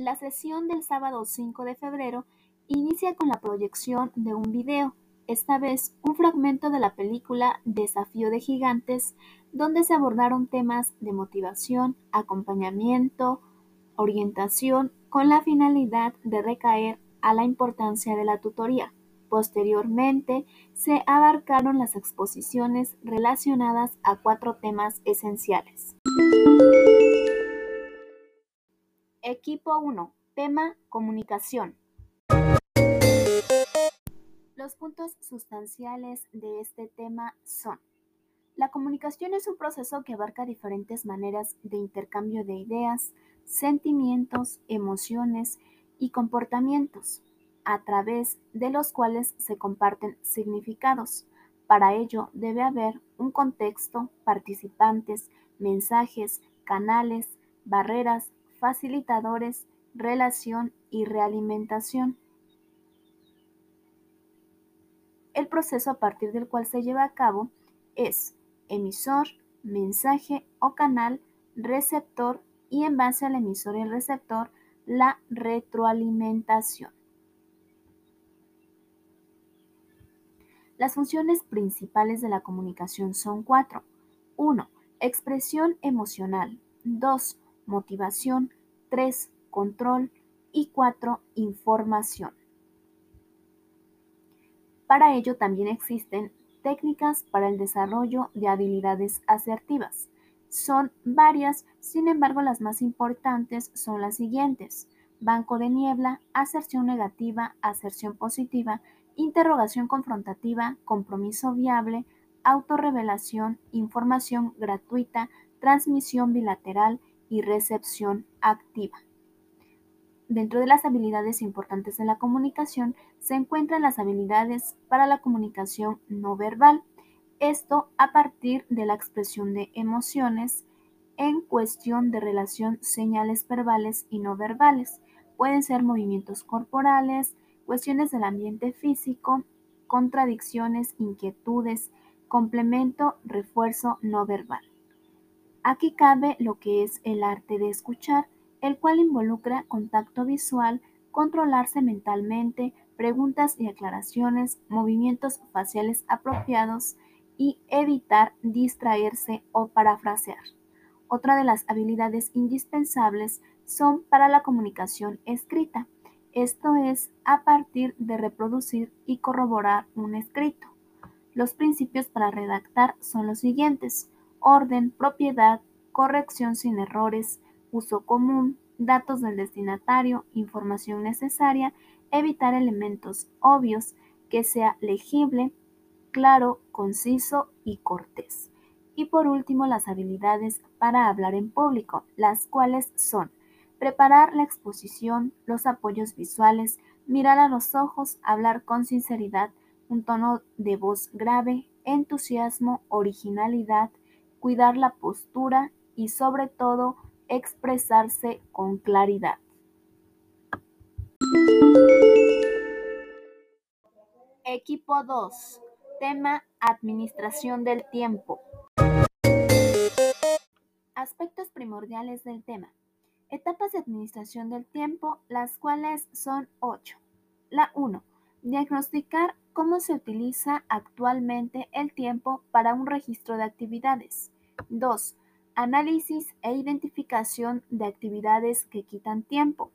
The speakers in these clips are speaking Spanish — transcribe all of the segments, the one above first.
La sesión del sábado 5 de febrero inicia con la proyección de un video, esta vez un fragmento de la película Desafío de Gigantes, donde se abordaron temas de motivación, acompañamiento, orientación, con la finalidad de recaer a la importancia de la tutoría. Posteriormente, se abarcaron las exposiciones relacionadas a cuatro temas esenciales. Equipo 1. Tema Comunicación. Los puntos sustanciales de este tema son la comunicación es un proceso que abarca diferentes maneras de intercambio de ideas, sentimientos, emociones y comportamientos, a través de los cuales se comparten significados. Para ello debe haber un contexto, participantes, mensajes, canales, barreras, facilitadores, relación y realimentación. El proceso a partir del cual se lleva a cabo es emisor, mensaje o canal, receptor y en base al emisor y el receptor, la retroalimentación. Las funciones principales de la comunicación son cuatro. 1. Expresión emocional. 2 motivación, 3, control y 4, información. Para ello también existen técnicas para el desarrollo de habilidades asertivas. Son varias, sin embargo las más importantes son las siguientes. Banco de niebla, aserción negativa, aserción positiva, interrogación confrontativa, compromiso viable, autorrevelación, información gratuita, transmisión bilateral, y recepción activa. Dentro de las habilidades importantes de la comunicación se encuentran las habilidades para la comunicación no verbal, esto a partir de la expresión de emociones en cuestión de relación señales verbales y no verbales. Pueden ser movimientos corporales, cuestiones del ambiente físico, contradicciones, inquietudes, complemento, refuerzo no verbal. Aquí cabe lo que es el arte de escuchar, el cual involucra contacto visual, controlarse mentalmente, preguntas y aclaraciones, movimientos faciales apropiados y evitar distraerse o parafrasear. Otra de las habilidades indispensables son para la comunicación escrita, esto es a partir de reproducir y corroborar un escrito. Los principios para redactar son los siguientes orden, propiedad, corrección sin errores, uso común, datos del destinatario, información necesaria, evitar elementos obvios, que sea legible, claro, conciso y cortés. Y por último, las habilidades para hablar en público, las cuales son preparar la exposición, los apoyos visuales, mirar a los ojos, hablar con sinceridad, un tono de voz grave, entusiasmo, originalidad, cuidar la postura y sobre todo expresarse con claridad. Equipo 2. Tema Administración del tiempo. Aspectos primordiales del tema. Etapas de administración del tiempo, las cuales son 8. La 1. Diagnosticar cómo se utiliza actualmente el tiempo para un registro de actividades. 2. Análisis e identificación de actividades que quitan tiempo.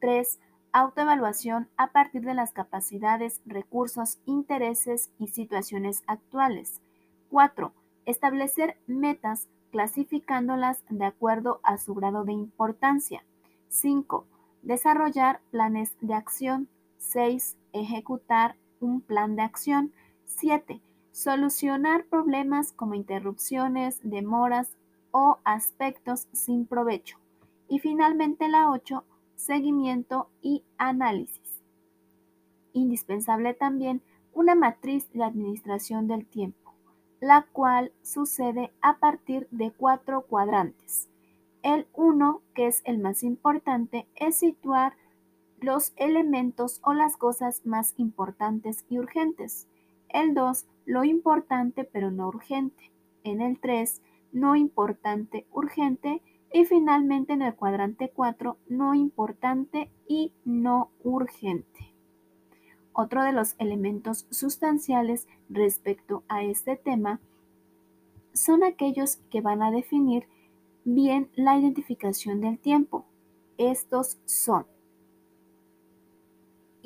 3. Autoevaluación a partir de las capacidades, recursos, intereses y situaciones actuales. 4. Establecer metas clasificándolas de acuerdo a su grado de importancia. 5. Desarrollar planes de acción. 6. Ejecutar un plan de acción. 7. Solucionar problemas como interrupciones, demoras o aspectos sin provecho. Y finalmente la 8. Seguimiento y análisis. Indispensable también una matriz de administración del tiempo, la cual sucede a partir de cuatro cuadrantes. El 1, que es el más importante, es situar los elementos o las cosas más importantes y urgentes. El 2, lo importante pero no urgente. En el 3, no importante, urgente. Y finalmente en el cuadrante 4, no importante y no urgente. Otro de los elementos sustanciales respecto a este tema son aquellos que van a definir bien la identificación del tiempo. Estos son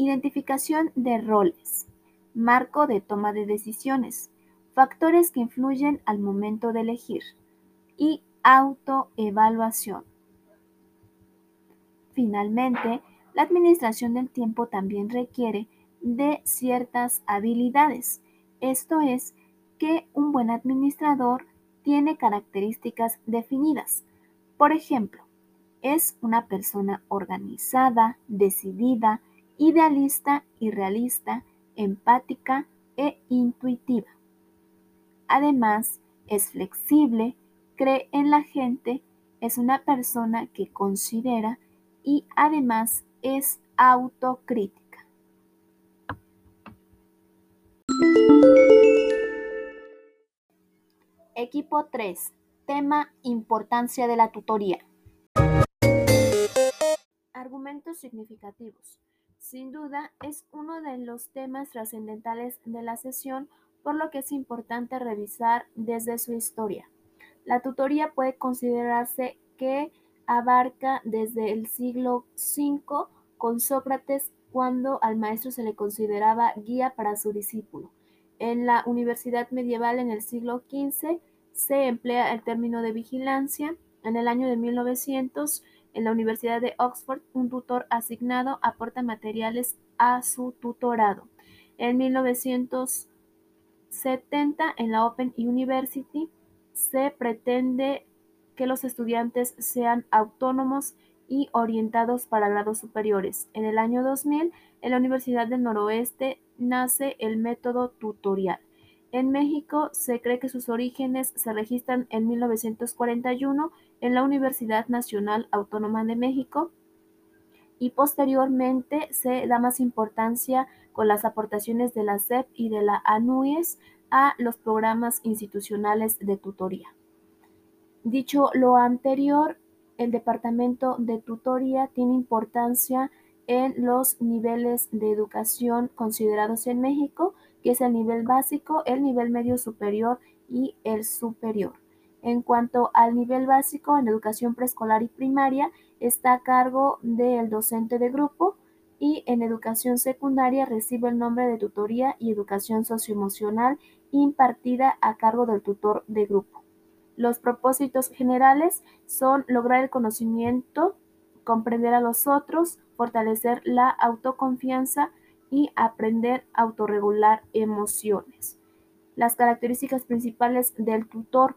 identificación de roles, marco de toma de decisiones, factores que influyen al momento de elegir y autoevaluación. Finalmente, la administración del tiempo también requiere de ciertas habilidades. Esto es que un buen administrador tiene características definidas. Por ejemplo, es una persona organizada, decidida, idealista y realista, empática e intuitiva. Además, es flexible, cree en la gente, es una persona que considera y además es autocrítica. Equipo 3. Tema Importancia de la tutoría. Argumentos significativos. Sin duda, es uno de los temas trascendentales de la sesión, por lo que es importante revisar desde su historia. La tutoría puede considerarse que abarca desde el siglo V con Sócrates cuando al maestro se le consideraba guía para su discípulo. En la universidad medieval en el siglo XV se emplea el término de vigilancia. En el año de 1900 en la Universidad de Oxford, un tutor asignado aporta materiales a su tutorado. En 1970, en la Open University, se pretende que los estudiantes sean autónomos y orientados para grados superiores. En el año 2000, en la Universidad del Noroeste nace el método tutorial. En México se cree que sus orígenes se registran en 1941 en la Universidad Nacional Autónoma de México y posteriormente se da más importancia con las aportaciones de la SEP y de la ANUES a los programas institucionales de tutoría. Dicho lo anterior, el departamento de tutoría tiene importancia en los niveles de educación considerados en México que es el nivel básico, el nivel medio superior y el superior. En cuanto al nivel básico, en educación preescolar y primaria, está a cargo del docente de grupo y en educación secundaria recibe el nombre de tutoría y educación socioemocional impartida a cargo del tutor de grupo. Los propósitos generales son lograr el conocimiento, comprender a los otros, fortalecer la autoconfianza, y aprender a autorregular emociones. Las características principales del tutor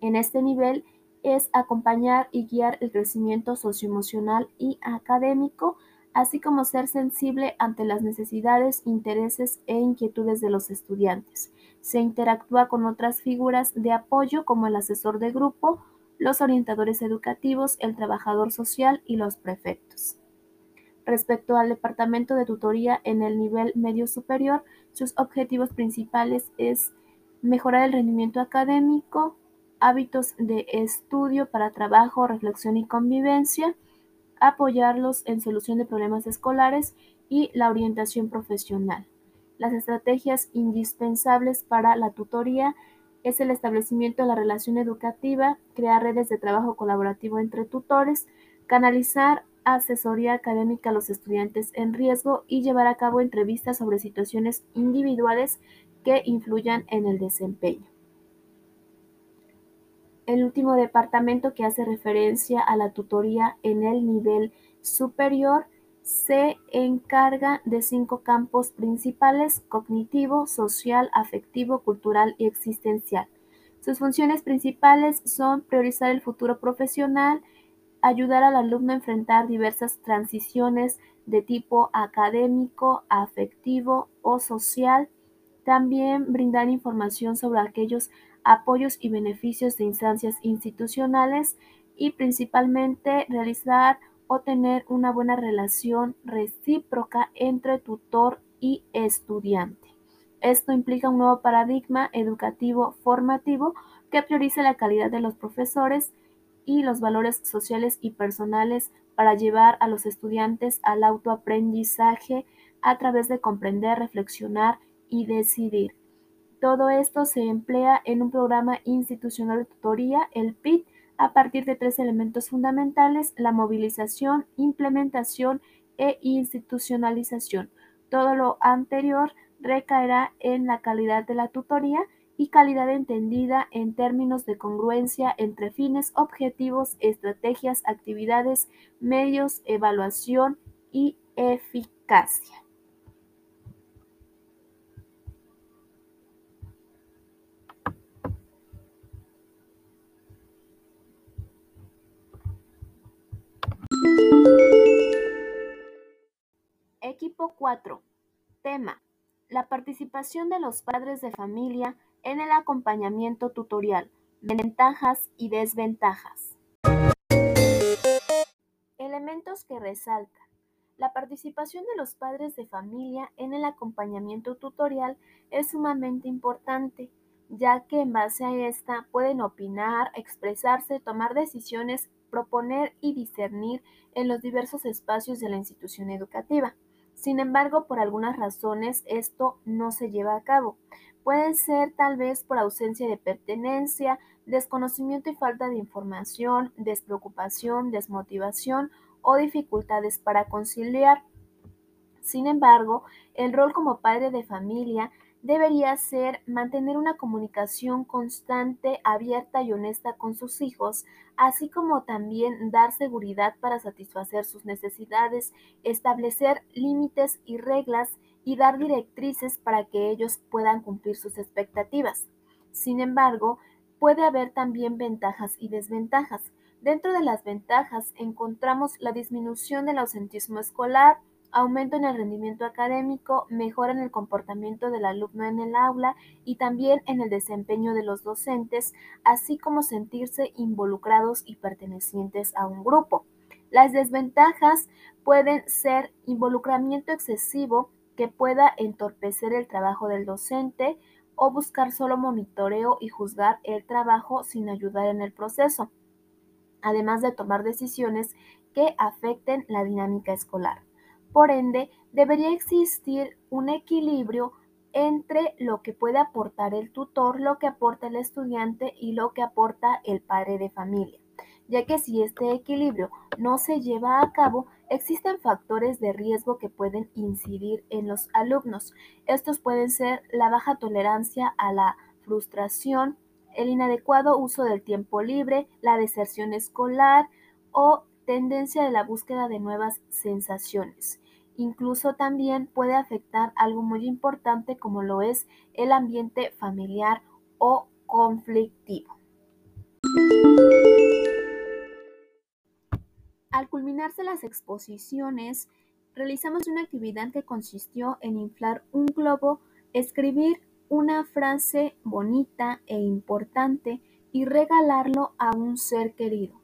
en este nivel es acompañar y guiar el crecimiento socioemocional y académico, así como ser sensible ante las necesidades, intereses e inquietudes de los estudiantes. Se interactúa con otras figuras de apoyo como el asesor de grupo, los orientadores educativos, el trabajador social y los prefectos. Respecto al departamento de tutoría en el nivel medio superior, sus objetivos principales es mejorar el rendimiento académico, hábitos de estudio para trabajo, reflexión y convivencia, apoyarlos en solución de problemas escolares y la orientación profesional. Las estrategias indispensables para la tutoría es el establecimiento de la relación educativa, crear redes de trabajo colaborativo entre tutores, canalizar asesoría académica a los estudiantes en riesgo y llevar a cabo entrevistas sobre situaciones individuales que influyan en el desempeño. El último departamento que hace referencia a la tutoría en el nivel superior se encarga de cinco campos principales, cognitivo, social, afectivo, cultural y existencial. Sus funciones principales son priorizar el futuro profesional, ayudar al alumno a enfrentar diversas transiciones de tipo académico, afectivo o social, también brindar información sobre aquellos apoyos y beneficios de instancias institucionales y principalmente realizar o tener una buena relación recíproca entre tutor y estudiante. Esto implica un nuevo paradigma educativo formativo que priorice la calidad de los profesores y los valores sociales y personales para llevar a los estudiantes al autoaprendizaje a través de comprender, reflexionar y decidir. Todo esto se emplea en un programa institucional de tutoría, el PIT, a partir de tres elementos fundamentales, la movilización, implementación e institucionalización. Todo lo anterior recaerá en la calidad de la tutoría y calidad entendida en términos de congruencia entre fines, objetivos, estrategias, actividades, medios, evaluación y eficacia. Equipo 4. Tema. La participación de los padres de familia en el acompañamiento tutorial. Ventajas y desventajas. Elementos que resaltan. La participación de los padres de familia en el acompañamiento tutorial es sumamente importante, ya que en base a esta pueden opinar, expresarse, tomar decisiones, proponer y discernir en los diversos espacios de la institución educativa. Sin embargo, por algunas razones esto no se lleva a cabo. Puede ser tal vez por ausencia de pertenencia, desconocimiento y falta de información, despreocupación, desmotivación o dificultades para conciliar. Sin embargo, el rol como padre de familia debería ser mantener una comunicación constante, abierta y honesta con sus hijos, así como también dar seguridad para satisfacer sus necesidades, establecer límites y reglas y dar directrices para que ellos puedan cumplir sus expectativas. Sin embargo, puede haber también ventajas y desventajas. Dentro de las ventajas encontramos la disminución del ausentismo escolar, aumento en el rendimiento académico, mejora en el comportamiento del alumno en el aula y también en el desempeño de los docentes, así como sentirse involucrados y pertenecientes a un grupo. Las desventajas pueden ser involucramiento excesivo que pueda entorpecer el trabajo del docente o buscar solo monitoreo y juzgar el trabajo sin ayudar en el proceso, además de tomar decisiones que afecten la dinámica escolar. Por ende, debería existir un equilibrio entre lo que puede aportar el tutor, lo que aporta el estudiante y lo que aporta el padre de familia, ya que si este equilibrio no se lleva a cabo, existen factores de riesgo que pueden incidir en los alumnos. Estos pueden ser la baja tolerancia a la frustración, el inadecuado uso del tiempo libre, la deserción escolar o tendencia de la búsqueda de nuevas sensaciones. Incluso también puede afectar algo muy importante como lo es el ambiente familiar o conflictivo. Al culminarse las exposiciones, realizamos una actividad que consistió en inflar un globo, escribir una frase bonita e importante y regalarlo a un ser querido.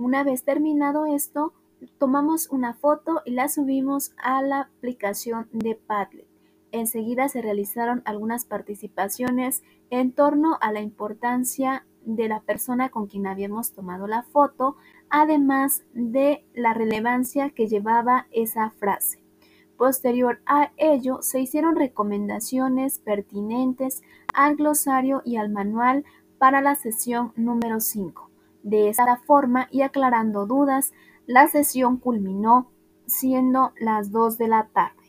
Una vez terminado esto, tomamos una foto y la subimos a la aplicación de Padlet. Enseguida se realizaron algunas participaciones en torno a la importancia de la persona con quien habíamos tomado la foto, además de la relevancia que llevaba esa frase. Posterior a ello, se hicieron recomendaciones pertinentes al glosario y al manual para la sesión número 5. De esta forma, y aclarando dudas, la sesión culminó siendo las dos de la tarde.